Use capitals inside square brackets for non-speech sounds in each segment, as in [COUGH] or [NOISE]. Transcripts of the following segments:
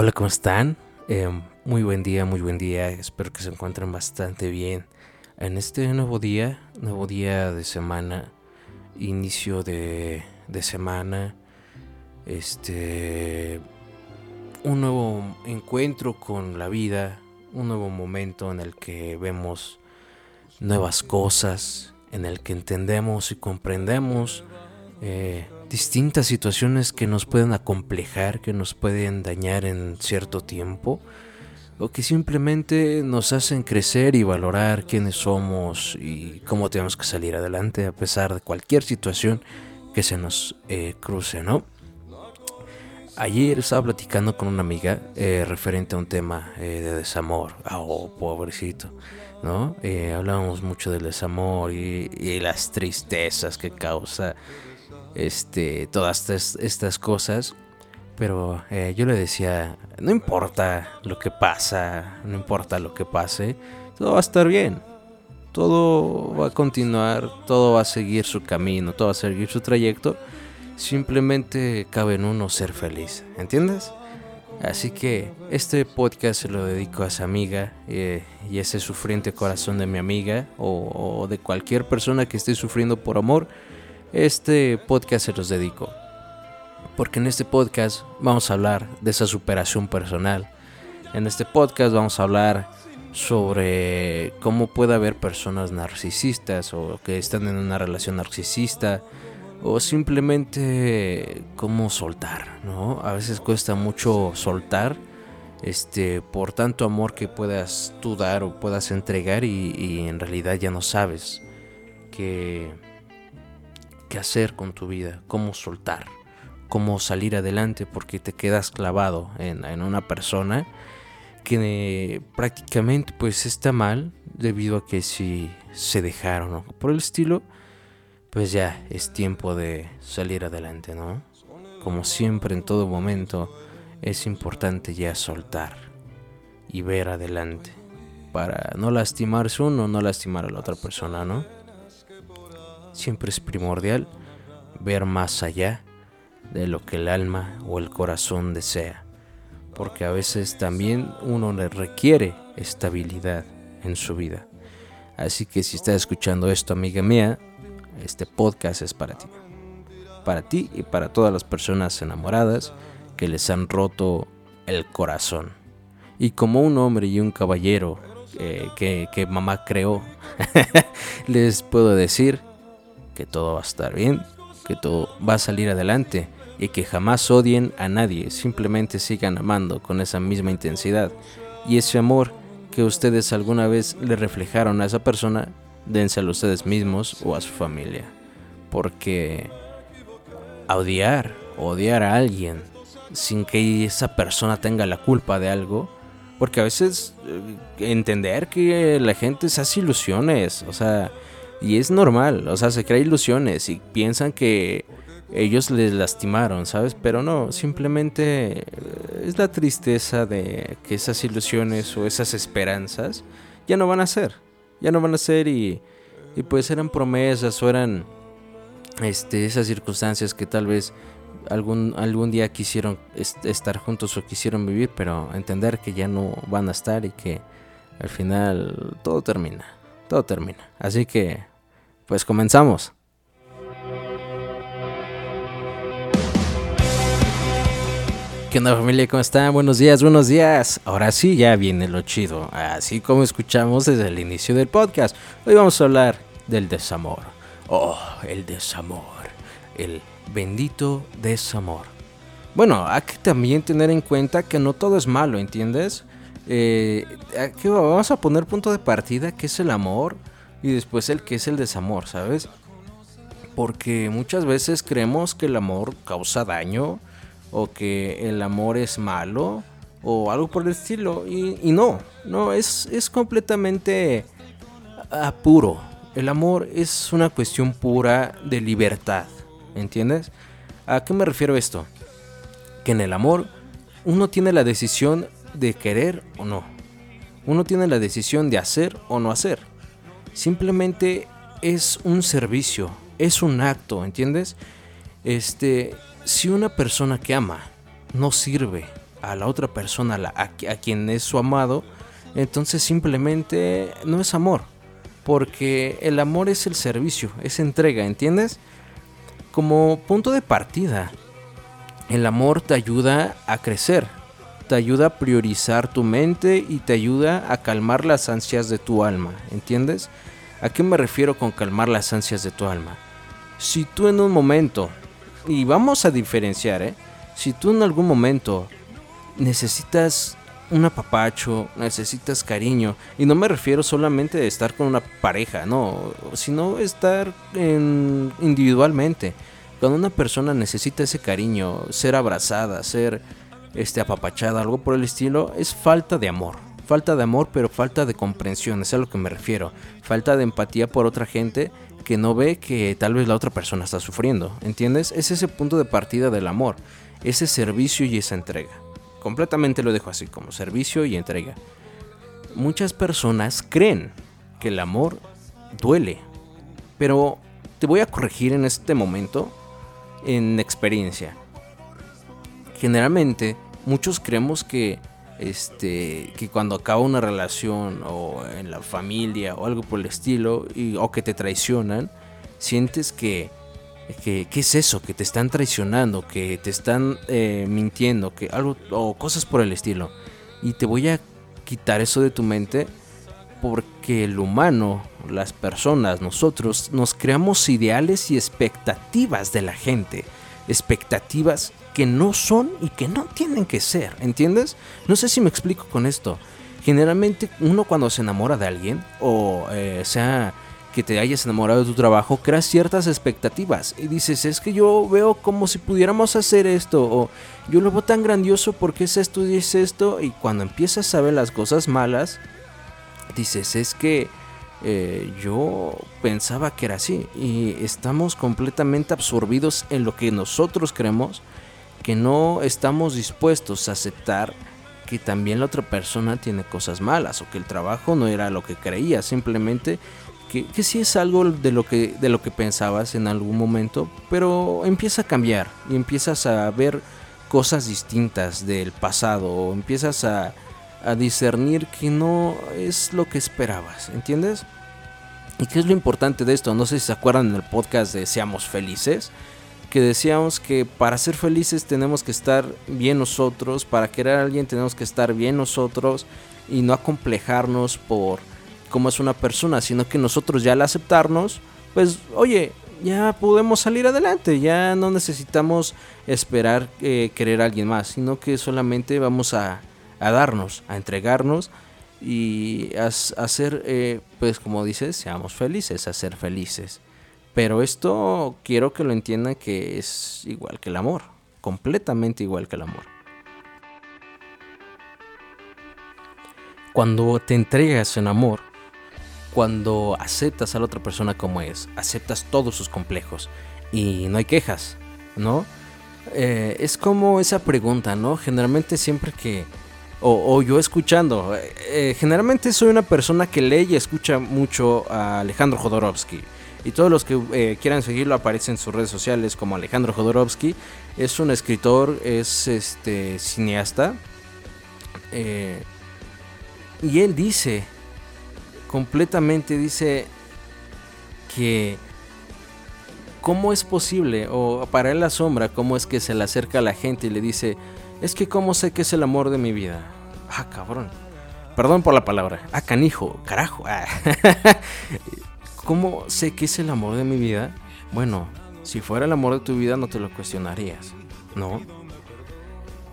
Hola, ¿cómo están? Eh, muy buen día, muy buen día. Espero que se encuentren bastante bien. En este nuevo día, nuevo día de semana, inicio de, de semana, este, un nuevo encuentro con la vida, un nuevo momento en el que vemos nuevas cosas, en el que entendemos y comprendemos eh, distintas situaciones que nos pueden acomplejar, que nos pueden dañar en cierto tiempo, o que simplemente nos hacen crecer y valorar quiénes somos y cómo tenemos que salir adelante a pesar de cualquier situación que se nos eh, cruce, ¿no? Ayer estaba platicando con una amiga eh, referente a un tema eh, de desamor. Oh, pobrecito, ¿no? Eh, hablábamos mucho del desamor y, y, las tristezas que causa este, todas estas, cosas. Pero eh, yo le decía, no importa lo que pasa, no importa lo que pase, todo va a estar bien. Todo va a continuar, todo va a seguir su camino, todo va a seguir su trayecto Simplemente cabe en uno ser feliz, ¿entiendes? Así que este podcast se lo dedico a esa amiga eh, y ese sufriente corazón de mi amiga o, de cualquier persona que esté sufriendo por amor. Este podcast se los dedico. Porque en este podcast vamos a hablar de esa superación personal. En este podcast vamos a hablar sobre cómo puede haber personas narcisistas o que están en una relación narcisista o simplemente cómo soltar, ¿no? A veces cuesta mucho soltar, este, por tanto amor que puedas tú dar o puedas entregar y, en realidad ya no sabes qué, qué hacer con tu vida, cómo soltar, cómo salir adelante porque te quedas clavado en, en una persona que prácticamente pues está mal debido a que si se dejaron, ¿no? Por el estilo pues ya es tiempo de salir adelante, ¿no? Como siempre en todo momento es importante ya soltar y ver adelante para no lastimarse uno, no lastimar a la otra persona, ¿no? Siempre es primordial ver más allá de lo que el alma o el corazón desea, porque a veces también uno le requiere estabilidad en su vida. Así que si estás escuchando esto, amiga mía, este podcast es para ti. Para ti y para todas las personas enamoradas que les han roto el corazón. Y como un hombre y un caballero eh, que, que mamá creó, [LAUGHS] les puedo decir que todo va a estar bien, que todo va a salir adelante y que jamás odien a nadie, simplemente sigan amando con esa misma intensidad. Y ese amor que ustedes alguna vez le reflejaron a esa persona dénselo a ustedes mismos o a su familia. Porque odiar, odiar a alguien sin que esa persona tenga la culpa de algo, porque a veces eh, entender que la gente se hace ilusiones, o sea, y es normal, o sea, se crea ilusiones y piensan que ellos les lastimaron, ¿sabes? Pero no, simplemente eh, es la tristeza de que esas ilusiones o esas esperanzas ya no van a ser ya no van a ser y, y pues eran promesas o eran este, esas circunstancias que tal vez algún, algún día quisieron estar juntos o quisieron vivir, pero entender que ya no van a estar y que al final todo termina, todo termina. Así que, pues comenzamos. ¿Qué onda familia? ¿Cómo están? Buenos días, buenos días. Ahora sí, ya viene lo chido. Así como escuchamos desde el inicio del podcast. Hoy vamos a hablar del desamor. Oh, el desamor. El bendito desamor. Bueno, hay que también tener en cuenta que no todo es malo, ¿entiendes? Eh, vamos a poner punto de partida que es el amor y después el que es el desamor, ¿sabes? Porque muchas veces creemos que el amor causa daño o que el amor es malo o algo por el estilo. Y, no, no, es, es completamente puro. El amor es una cuestión pura de libertad, ¿entiendes? ¿A qué me refiero esto? Que en el amor uno tiene la decisión de querer o no. Uno tiene la decisión de hacer o no hacer. Simplemente es un servicio, es un acto, ¿entiendes? Este, si una persona que ama no sirve a la otra persona, a, a quien es su amado, entonces simplemente no es amor. Porque el amor es el servicio, es entrega, ¿entiendes? Como punto de partida, el amor te ayuda a crecer, te ayuda a priorizar tu mente y te ayuda a calmar las ansias de tu alma, ¿entiendes? ¿A qué me refiero con calmar las ansias de tu alma? Si tú en un momento, y vamos a diferenciar, ¿eh? Si tú en algún momento necesitas un apapacho, necesitas cariño, y no me refiero solamente de estar con una pareja, no, sino estar individualmente. Cuando una persona necesita ese cariño, ser abrazada, ser este, apapachada, algo por el estilo, es falta de amor. Falta de amor, pero falta de comprensión, es a lo que me refiero. Falta de empatía por otra gente que no ve que tal vez la otra persona está sufriendo, ¿entiendes? Es ese punto de partida del amor, ese servicio y esa entrega. Completamente lo dejo así, como servicio y entrega. Muchas personas creen que el amor duele, pero te voy a corregir en este momento en experiencia. Generalmente muchos creemos que este que cuando acaba una relación o en la familia o algo por el estilo o que te traicionan, sientes que que, ¿qué es eso? Que te están traicionando, que te están eh, mintiendo, que algo, o cosas por el estilo. Y te voy a quitar eso de tu mente porque el humano, las personas, nosotros, nos creamos ideales y expectativas de la gente. Expectativas que no son y que no tienen que ser, ¿entiendes? No sé si me explico con esto. Generalmente uno cuando se enamora de alguien, o eh, sea que te hayas enamorado de tu trabajo, creas ciertas expectativas y dices, es que yo veo como si pudiéramos hacer esto, o yo lo veo tan grandioso porque es esto es esto, y cuando empiezas a ver las cosas malas, dices, es que eh, yo pensaba que era así, y estamos completamente absorbidos en lo que nosotros creemos, que no estamos dispuestos a aceptar que también la otra persona tiene cosas malas o que el trabajo no era lo que creía, simplemente que, que sí es algo de lo, que, de lo que pensabas en algún momento, pero empieza a cambiar y empiezas a ver cosas distintas del pasado, o empiezas a, a discernir que no es lo que esperabas, ¿entiendes? ¿Y qué es lo importante de esto? No sé si se acuerdan en el podcast de Seamos Felices, que decíamos que para ser felices tenemos que estar bien nosotros, para querer a alguien tenemos que estar bien nosotros y no acomplejarnos por como es una persona, sino que nosotros ya al aceptarnos, pues oye, ya podemos salir adelante, ya no necesitamos esperar eh, querer a alguien más, sino que solamente vamos a, a darnos, a entregarnos y a, hacer, eh, pues como dices, seamos felices, a ser felices. Pero esto quiero que lo entiendan que es igual que el amor, completamente igual que el amor. Cuando te entregas en amor, cuando aceptas a la otra persona como es, aceptas todos sus complejos y no hay quejas, ¿no? Eh, es como esa pregunta, ¿no? Generalmente siempre que, o, yo escuchando, eh, eh, generalmente soy una persona que lee y escucha mucho a Alejandro Jodorowsky. Y todos los que quieran seguirlo aparecen en sus redes sociales como Alejandro Jodorowsky. Es un escritor, es este cineasta. y él dice completamente dice que cómo es posible, o para él la sombra, cómo es que se le acerca a la gente y le dice, es que cómo sé que es el amor de mi vida. Ah, cabrón. Perdón por la palabra. Ah, canijo, carajo. Ah. [LAUGHS] ¿Cómo sé que es el amor de mi vida? Bueno, si fuera el amor de tu vida no te lo cuestionarías, ¿no?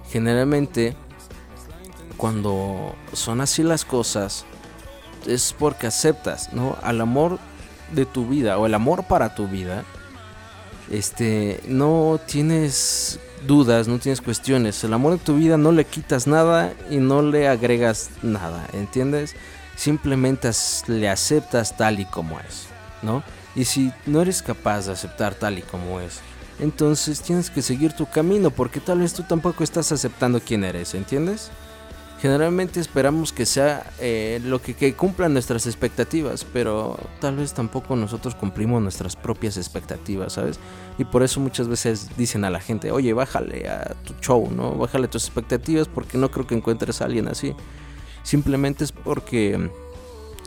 Generalmente, cuando son así las cosas, es porque aceptas, ¿no? Al amor de tu vida o el amor para tu vida, este, no tienes dudas, no tienes cuestiones. El amor de tu vida no le quitas nada y no le agregas nada, ¿entiendes? Simplemente le aceptas tal y como es, ¿no? Y si no eres capaz de aceptar tal y como es, entonces tienes que seguir tu camino porque tal vez tú tampoco estás aceptando quién eres, ¿entiendes? Generalmente esperamos que sea eh, lo que, que cumplan nuestras expectativas, pero tal vez tampoco nosotros cumplimos nuestras propias expectativas, ¿sabes? Y por eso muchas veces dicen a la gente, oye, bájale a tu show, ¿no? Bájale tus expectativas porque no creo que encuentres a alguien así. Simplemente es porque,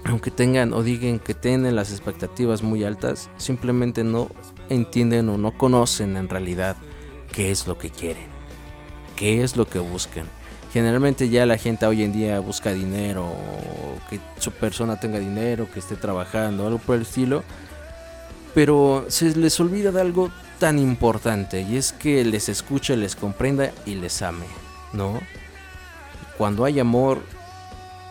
aunque tengan o digan que tienen las expectativas muy altas, simplemente no entienden o no conocen en realidad qué es lo que quieren, qué es lo que buscan generalmente ya la gente hoy en día busca dinero, que su persona tenga dinero, que esté trabajando, algo por el estilo. Pero se les olvida de algo tan importante y es que les escuche, les comprenda y les ame, ¿no? Cuando hay amor,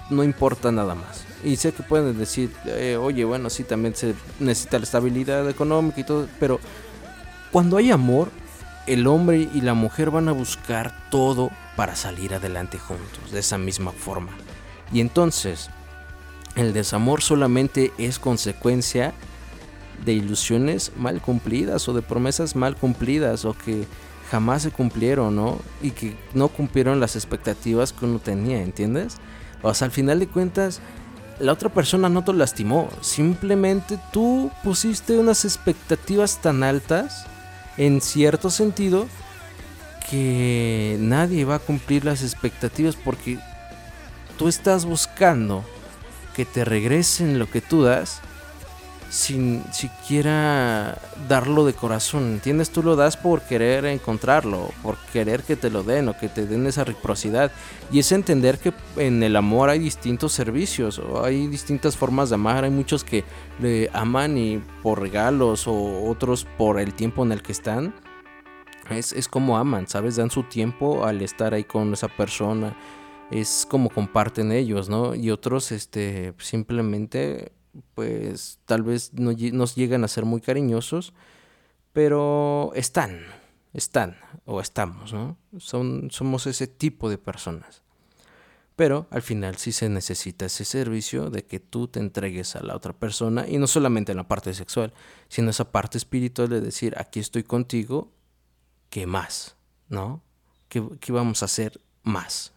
no importa nada más. Y sé que pueden decir, eh, oye, bueno, sí, también se necesita la estabilidad económica y todo, pero cuando hay amor, el hombre y la mujer van a buscar todo para salir adelante juntos, de esa misma forma. Y entonces, el desamor solamente es consecuencia de ilusiones mal cumplidas o de promesas mal cumplidas o que jamás se cumplieron, ¿no? Y que no cumplieron las expectativas que uno tenía, ¿entiendes? O sea, al final de cuentas, la otra persona no te lastimó, simplemente tú pusiste unas expectativas tan altas, en cierto sentido, que nadie va a cumplir las expectativas porque tú estás buscando que te regresen lo que tú das sin siquiera darlo de corazón, ¿entiendes? Tú lo das por querer encontrarlo, por querer que te lo den o que te den esa reciprocidad. Y es entender que en el amor hay distintos servicios, o hay distintas formas de amar. Hay muchos que le aman y por regalos o otros por el tiempo en el que están. Es, como aman, ¿sabes? Dan su tiempo al estar ahí con esa persona. Es como comparten ellos, ¿no? Y otros, este, simplemente, pues, tal vez no nos llegan a ser muy cariñosos, pero están, están, o estamos, ¿no? Son, somos ese tipo de personas. Pero al final sí se necesita ese servicio de que tú te entregues a la otra persona y no solamente en la parte sexual, sino esa parte espiritual de decir, aquí estoy contigo ¿qué más? ¿No? ¿Qué, vamos a hacer más?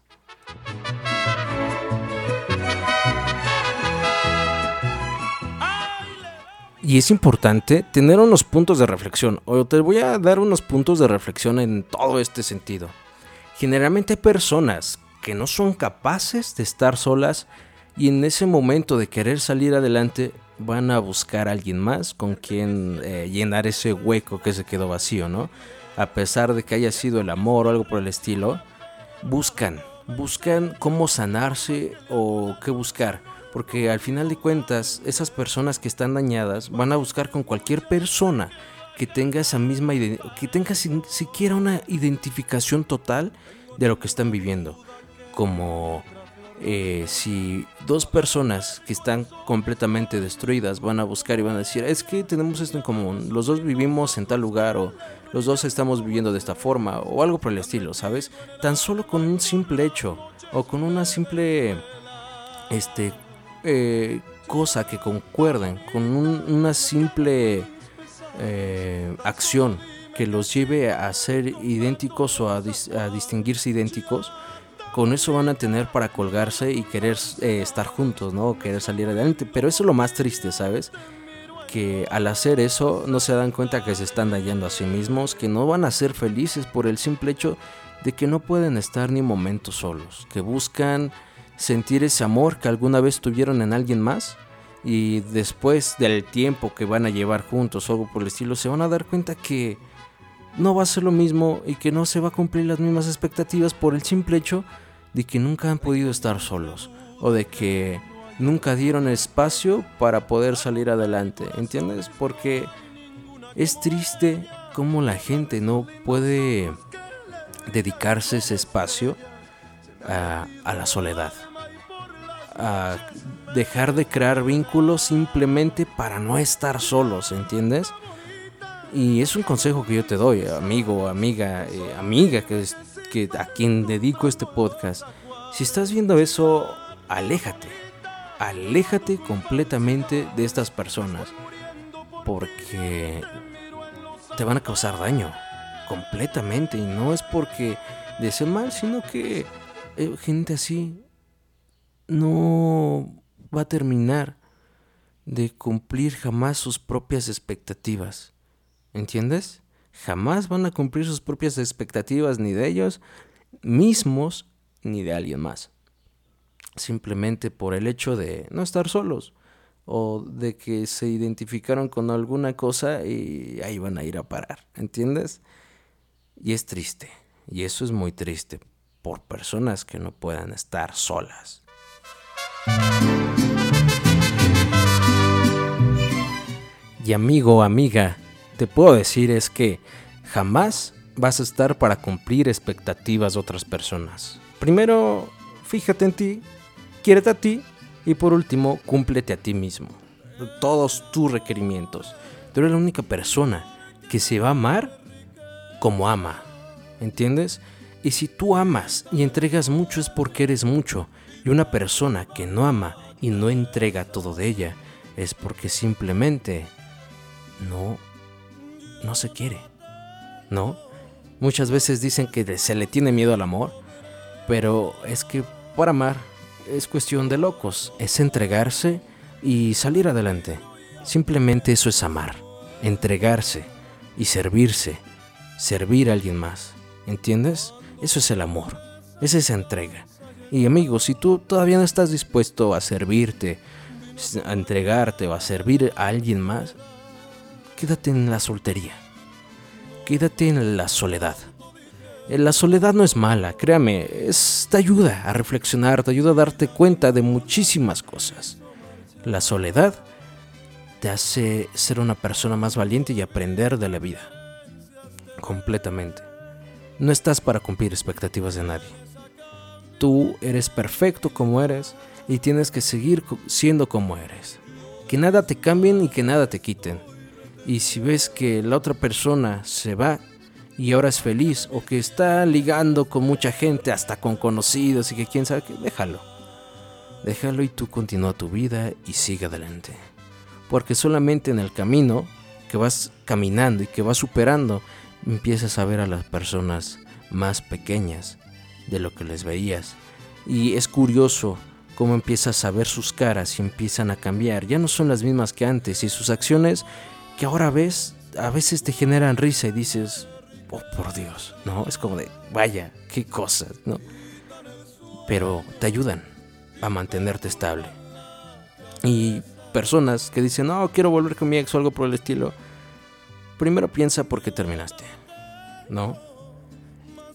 Y es importante tener unos puntos de reflexión, o te voy a dar unos puntos de reflexión en todo este sentido. Generalmente hay personas que no son capaces de estar solas y en ese momento de querer salir adelante van a buscar a alguien más con quien eh, llenar ese hueco que se quedó vacío, ¿no? a pesar de que haya sido el amor o algo por el estilo, buscan, buscan cómo sanarse o qué buscar. Porque al final de cuentas, esas personas que están dañadas van a buscar con cualquier persona que tenga esa misma que tenga siquiera una identificación total de lo que están viviendo. Como eh, si dos personas que están completamente destruidas van a buscar y van a decir, es que tenemos esto en común, los dos vivimos en tal lugar o los dos estamos viviendo de esta forma o algo por el estilo, ¿sabes? Tan solo con un simple hecho o con una simple este eh, cosa que concuerden, con una simple eh, acción que los lleve a ser idénticos o a distinguirse idénticos, con eso van a tener para colgarse y querer eh, estar juntos, ¿no? Querer salir adelante. Pero eso es lo más triste, ¿sabes? Que al hacer eso no se dan cuenta que se están dañando a sí mismos, que no van a ser felices por el simple hecho de que no pueden estar ni momentos solos, que buscan sentir ese amor que alguna vez tuvieron en alguien más y después del tiempo que van a llevar juntos o algo por el estilo, se van a dar cuenta que no va a ser lo mismo y que no se va a cumplir las mismas expectativas por el simple hecho de que nunca han podido estar solos o de que nunca dieron espacio para poder salir adelante, ¿entiendes? Porque es triste cómo la gente no puede dedicarse ese espacio a, a la soledad, a dejar de crear vínculos simplemente para no estar solos, ¿entiendes? Y es un consejo que yo te doy, amigo, amiga, eh, amiga, que, es, a quien dedico este podcast. Si estás viendo eso, aléjate. Aléjate completamente de estas personas. Porque te van a causar daño. Completamente. Y no es porque deseen mal, sino que eh, gente así no va a terminar de cumplir jamás sus propias expectativas. ¿Entiendes? Jamás van a cumplir sus propias expectativas ni de ellos mismos ni de alguien más. Simplemente por el hecho de no estar solos o de que se identificaron con alguna cosa y ahí van a ir a parar, ¿entiendes? Y es triste, y eso es muy triste por personas que no puedan estar solas. Y amigo, amiga, te puedo decir es que jamás vas a estar para cumplir expectativas de otras personas. Primero, fíjate en ti, quiérete a ti y por último, cúmplete a ti mismo. Todos tus requerimientos. Tú eres la única persona que se va a amar como ama. ¿Entiendes? Y si tú amas y entregas mucho es porque eres mucho. Y una persona que no ama y no entrega todo de ella es porque simplemente no no se quiere. ¿No? Muchas veces dicen que se le tiene miedo al amor, pero es que por amar es cuestión de locos, es entregarse y salir adelante. Simplemente eso es amar, entregarse y servirse, servir a alguien más. ¿Entiendes? Eso es el amor, es esa entrega. Y amigos, si tú todavía no estás dispuesto a servirte, a entregarte o a servir a alguien más, quédate en la soltería. Quédate en la soledad. Eh, la soledad no es mala, créame, es, te ayuda a reflexionar, te ayuda a darte cuenta de muchísimas cosas. La soledad te hace ser una persona más valiente y aprender de la vida. Completamente. No estás para cumplir expectativas de nadie. Tú eres perfecto como eres y tienes que seguir siendo como eres. Que nada te cambien y que nada te quiten. Y si ves que la otra persona se va y ahora es feliz o que está ligando con mucha gente, hasta con conocidos y que quién sabe qué, déjalo. Déjalo y tú continúa tu vida y sigue adelante. Porque solamente en el camino que vas caminando y que vas superando, empiezas a ver a las personas más pequeñas de lo que les veías. Y es curioso cómo empiezas a ver sus caras y empiezan a cambiar. Ya no son las mismas que antes y sus acciones que ahora ves a veces te generan risa y dices, oh por Dios, ¿no? Es como de, vaya, qué cosas, ¿no? Pero te ayudan a mantenerte estable. Y personas que dicen, no, quiero volver con mi ex o algo por el estilo, primero piensa por qué terminaste, ¿no?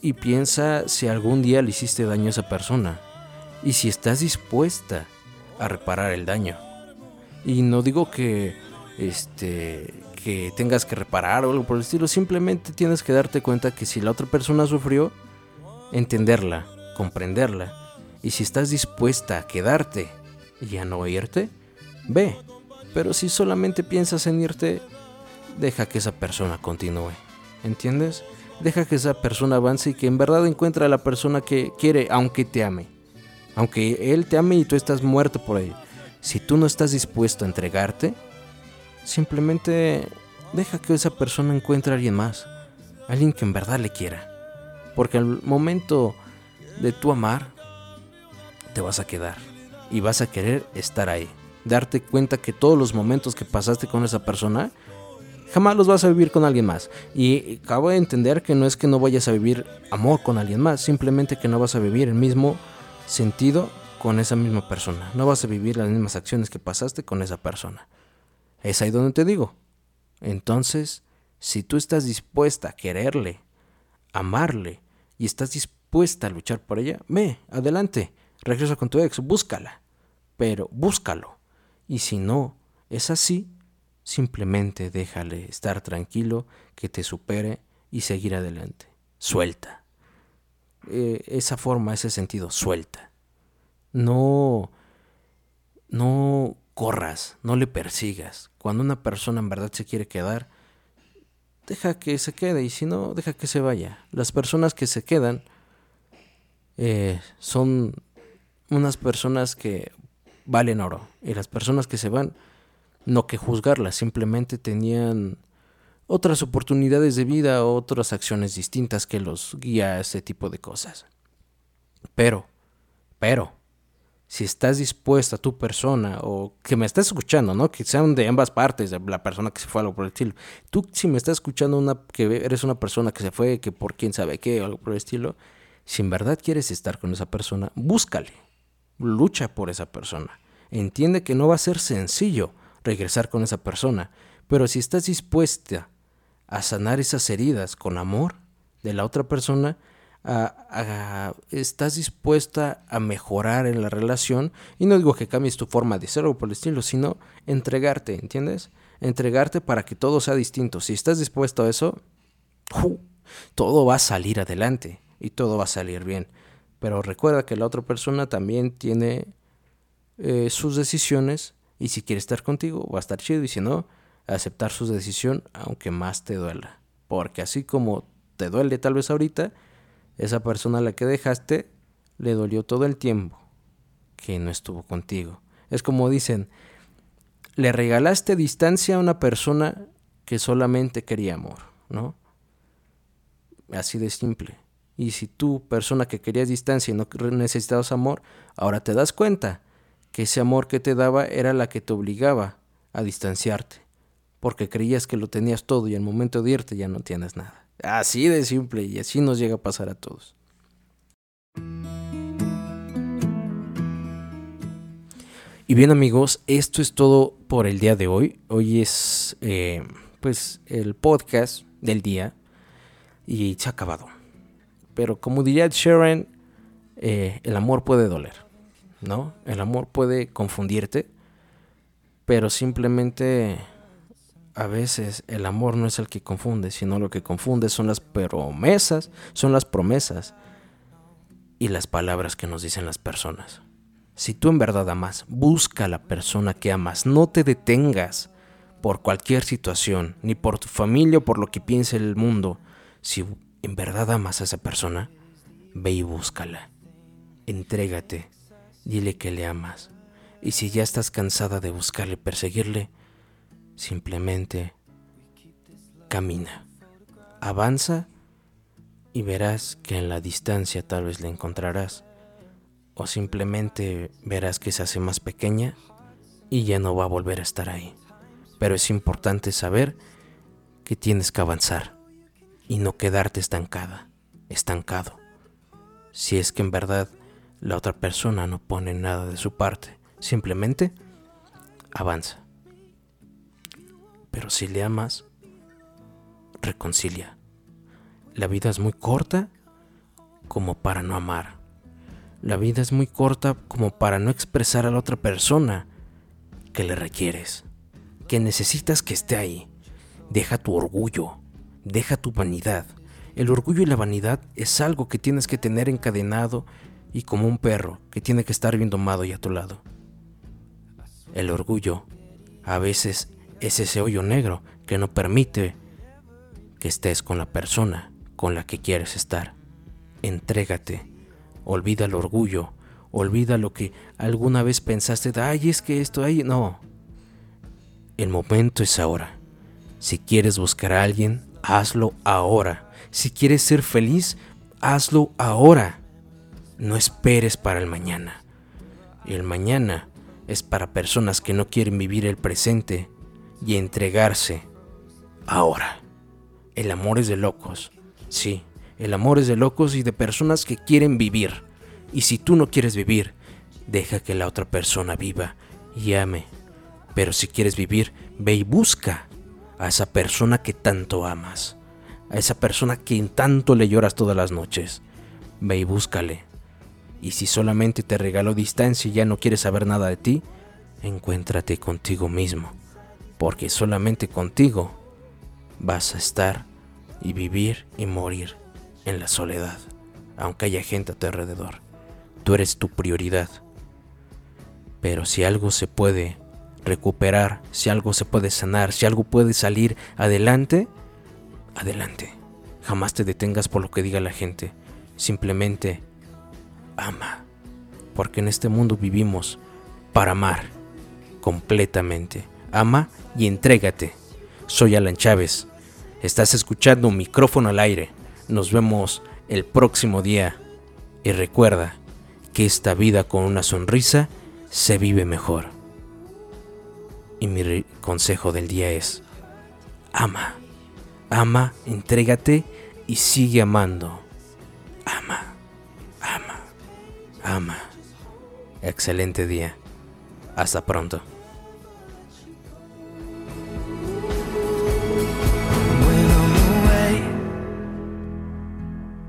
Y piensa si algún día le hiciste daño a esa persona y si estás dispuesta a reparar el daño. Y no digo que este, que tengas que reparar o algo por el estilo. Simplemente tienes que darte cuenta que si la otra persona sufrió, entenderla, comprenderla. Y si estás dispuesta a quedarte y a no irte, ve. Pero si solamente piensas en irte, deja que esa persona continúe. ¿Entiendes? Deja que esa persona avance y que en verdad encuentre a la persona que quiere, aunque te ame. Aunque él te ame y tú estás muerto por él. Si tú no estás dispuesto a entregarte, Simplemente deja que esa persona encuentre a alguien más, alguien que en verdad le quiera. Porque al momento de tu amar, te vas a quedar y vas a querer estar ahí. Darte cuenta que todos los momentos que pasaste con esa persona, jamás los vas a vivir con alguien más. Y acabo de entender que no es que no vayas a vivir amor con alguien más, simplemente que no vas a vivir el mismo sentido con esa misma persona. No vas a vivir las mismas acciones que pasaste con esa persona. Es ahí donde te digo. Entonces, si tú estás dispuesta a quererle, amarle y estás dispuesta a luchar por ella, ve, adelante, regresa con tu ex, búscala, pero búscalo. Y si no es así, simplemente déjale estar tranquilo, que te supere y seguir adelante. Suelta. Eh, esa forma, ese sentido, suelta. No, no corras, no le persigas. Cuando una persona en verdad se quiere quedar, deja que se quede y si no, deja que se vaya. Las personas que se quedan eh, son unas personas que valen oro y las personas que se van, no que juzgarlas, simplemente tenían otras oportunidades de vida, otras acciones distintas que los guía a ese tipo de cosas. Pero, pero, si estás dispuesta, tu persona, o que me estás escuchando, ¿no? Que sean de ambas partes, de la persona que se fue, algo por el estilo. Tú, si me estás escuchando, una, que eres una persona que se fue, que por quién sabe qué, algo por el estilo, si en verdad quieres estar con esa persona, búscale, lucha por esa persona. Entiende que no va a ser sencillo regresar con esa persona, pero si estás dispuesta a sanar esas heridas con amor de la otra persona, estás dispuesta a mejorar en la relación, y no digo que cambies tu forma de ser o por el estilo, sino entregarte, ¿entiendes? Entregarte para que todo sea distinto. Si estás dispuesto a eso, todo va a salir adelante y todo va a salir bien. Pero recuerda que la otra persona también tiene eh, sus decisiones y si quiere estar contigo va a estar chido y si no, aceptar su decisión aunque más te duela. Porque así como te duele tal vez ahorita, esa persona a la que dejaste le dolió todo el tiempo que no estuvo contigo. Es como dicen, le regalaste distancia a una persona que solamente quería amor, ¿no? Así de simple. Y si tú, persona que querías distancia y no necesitabas amor, ahora te das cuenta que ese amor que te daba era la que te obligaba a distanciarte, porque creías que lo tenías todo y al momento de irte ya no tienes nada. Así de simple y así nos llega a pasar a todos. Y bien amigos, esto es todo por el día de hoy. Hoy es eh, pues el podcast del día y se ha acabado. Pero como diría Sharon, eh, el amor puede doler, ¿no? El amor puede confundirte, pero simplemente a veces el amor no es el que confunde, sino lo que confunde son las promesas, son las promesas y las palabras que nos dicen las personas. Si tú en verdad amas, busca a la persona que amas, no te detengas por cualquier situación, ni por tu familia o por lo que piense el mundo. Si en verdad amas a esa persona, ve y búscala. Entrégate, dile que le amas. Y si ya estás cansada de buscarle y perseguirle, Simplemente camina, avanza y verás que en la distancia tal vez la encontrarás. O simplemente verás que se hace más pequeña y ya no va a volver a estar ahí. Pero es importante saber que tienes que avanzar y no quedarte estancada, estancado. Si es que en verdad la otra persona no pone nada de su parte, simplemente avanza. Pero si le amas, reconcilia. La vida es muy corta como para no amar. La vida es muy corta como para no expresar a la otra persona que le requieres, que necesitas que esté ahí. Deja tu orgullo, deja tu vanidad. El orgullo y la vanidad es algo que tienes que tener encadenado y como un perro que tiene que estar bien domado y a tu lado. El orgullo a veces es ese hoyo negro que no permite que estés con la persona con la que quieres estar. Entrégate, olvida el orgullo, olvida lo que alguna vez pensaste, ay, es que esto, ahí no. El momento es ahora. Si quieres buscar a alguien, hazlo ahora. Si quieres ser feliz, hazlo ahora. No esperes para el mañana. El mañana es para personas que no quieren vivir el presente y entregarse ahora. El amor es de locos, sí, el amor es de locos y de personas que quieren vivir. Y si tú no quieres vivir, deja que la otra persona viva y ame. Pero si quieres vivir, ve y busca a esa persona que tanto amas, a esa persona que tanto le lloras todas las noches. Ve y búscale. Y si solamente te regaló distancia y ya no quieres saber nada de ti, encuéntrate contigo mismo porque solamente contigo vas a estar y vivir y morir en la soledad, aunque haya gente a tu alrededor. Tú eres tu prioridad. Pero si algo se puede recuperar, si algo se puede sanar, si algo puede salir adelante, adelante. Jamás te detengas por lo que diga la gente. Simplemente ama. Porque en este mundo vivimos para amar completamente ama y entrégate. Soy Alan Chávez. Estás escuchando un micrófono al aire. Nos vemos el próximo día Y recuerda que esta vida con una sonrisa se vive mejor. Y mi consejo del día es, ama, ama, entrégate y sigue amando. Ama, ama. Excelente día. Hasta pronto.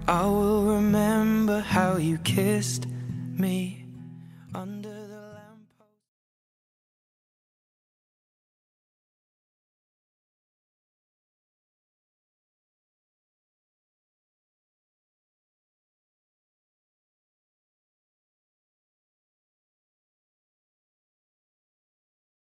I will remember how you kissed me under